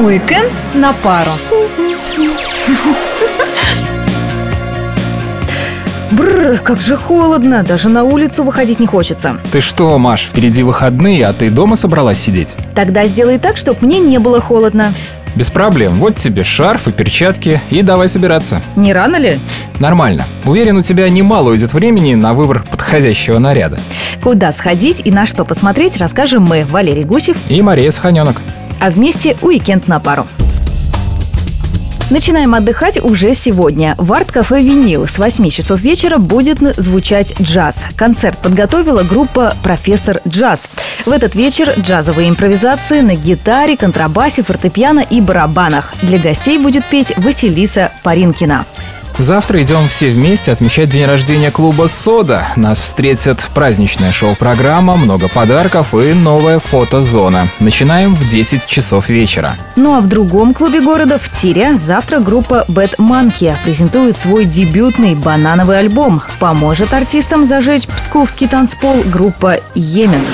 Уикенд на пару. Бррр, как же холодно, даже на улицу выходить не хочется. Ты что, Маш, впереди выходные, а ты дома собралась сидеть? Тогда сделай так, чтобы мне не было холодно. Без проблем. Вот тебе шарф и перчатки, и давай собираться. Не рано ли? Нормально. Уверен, у тебя немало уйдет времени на выбор подходящего наряда. Куда сходить и на что посмотреть, расскажем мы, Валерий Гусев, И Мария Саханенок. А вместе уикенд на пару. Начинаем отдыхать уже сегодня. В арт-кафе «Винил» с 8 часов вечера будет звучать джаз. Концерт подготовила группа «Профессор Джаз». В этот вечер джазовые импровизации на гитаре, контрабасе, фортепиано и барабанах. Для гостей будет петь Василиса Паринкина. Завтра идем все вместе отмечать день рождения клуба «Сода». Нас встретят праздничная шоу-программа, много подарков и новая фотозона. Начинаем в 10 часов вечера. Ну а в другом клубе города, в Тире, завтра группа Bad Monkey презентует свой дебютный банановый альбом. Поможет артистам зажечь псковский танцпол группа «Йемен».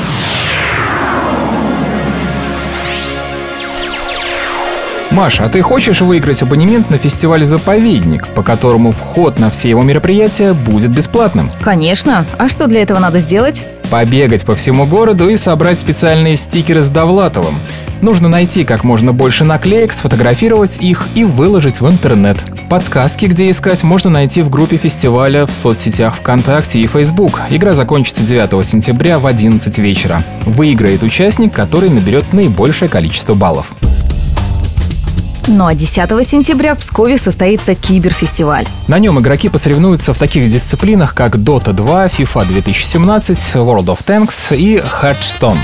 Маша, а ты хочешь выиграть абонемент на фестиваль «Заповедник», по которому вход на все его мероприятия будет бесплатным? Конечно. А что для этого надо сделать? Побегать по всему городу и собрать специальные стикеры с Довлатовым. Нужно найти как можно больше наклеек, сфотографировать их и выложить в интернет. Подсказки, где искать, можно найти в группе фестиваля в соцсетях ВКонтакте и Facebook. Игра закончится 9 сентября в 11 вечера. Выиграет участник, который наберет наибольшее количество баллов. Ну а 10 сентября в Пскове состоится киберфестиваль. На нем игроки посоревнуются в таких дисциплинах, как Dota 2, FIFA 2017, World of Tanks и Hearthstone.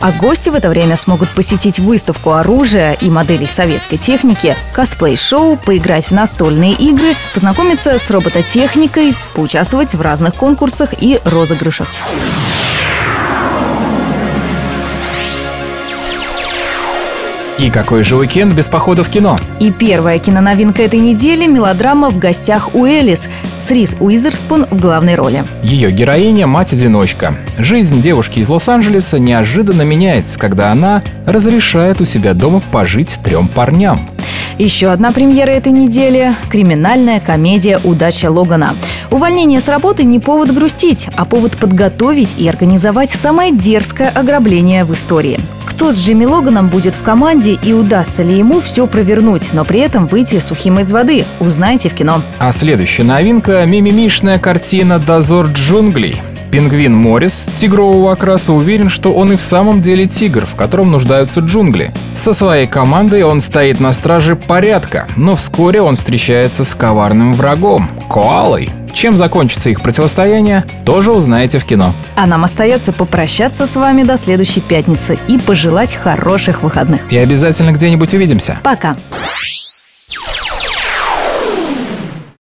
А гости в это время смогут посетить выставку оружия и моделей советской техники, косплей-шоу, поиграть в настольные игры, познакомиться с робототехникой, поучаствовать в разных конкурсах и розыгрышах. И какой же уикенд без похода в кино? И первая киноновинка этой недели – мелодрама «В гостях у Элис» с Рис Уизерспун в главной роли. Ее героиня – мать-одиночка. Жизнь девушки из Лос-Анджелеса неожиданно меняется, когда она разрешает у себя дома пожить трем парням. Еще одна премьера этой недели – криминальная комедия «Удача Логана». Увольнение с работы не повод грустить, а повод подготовить и организовать самое дерзкое ограбление в истории. Кто с Джимми Логаном будет в команде и удастся ли ему все провернуть, но при этом выйти сухим из воды, узнаете в кино. А следующая новинка – мимимишная картина «Дозор джунглей». Пингвин Моррис тигрового окраса уверен, что он и в самом деле тигр, в котором нуждаются джунгли. Со своей командой он стоит на страже порядка, но вскоре он встречается с коварным врагом – коалой. Чем закончится их противостояние, тоже узнаете в кино. А нам остается попрощаться с вами до следующей пятницы и пожелать хороших выходных. И обязательно где-нибудь увидимся. Пока!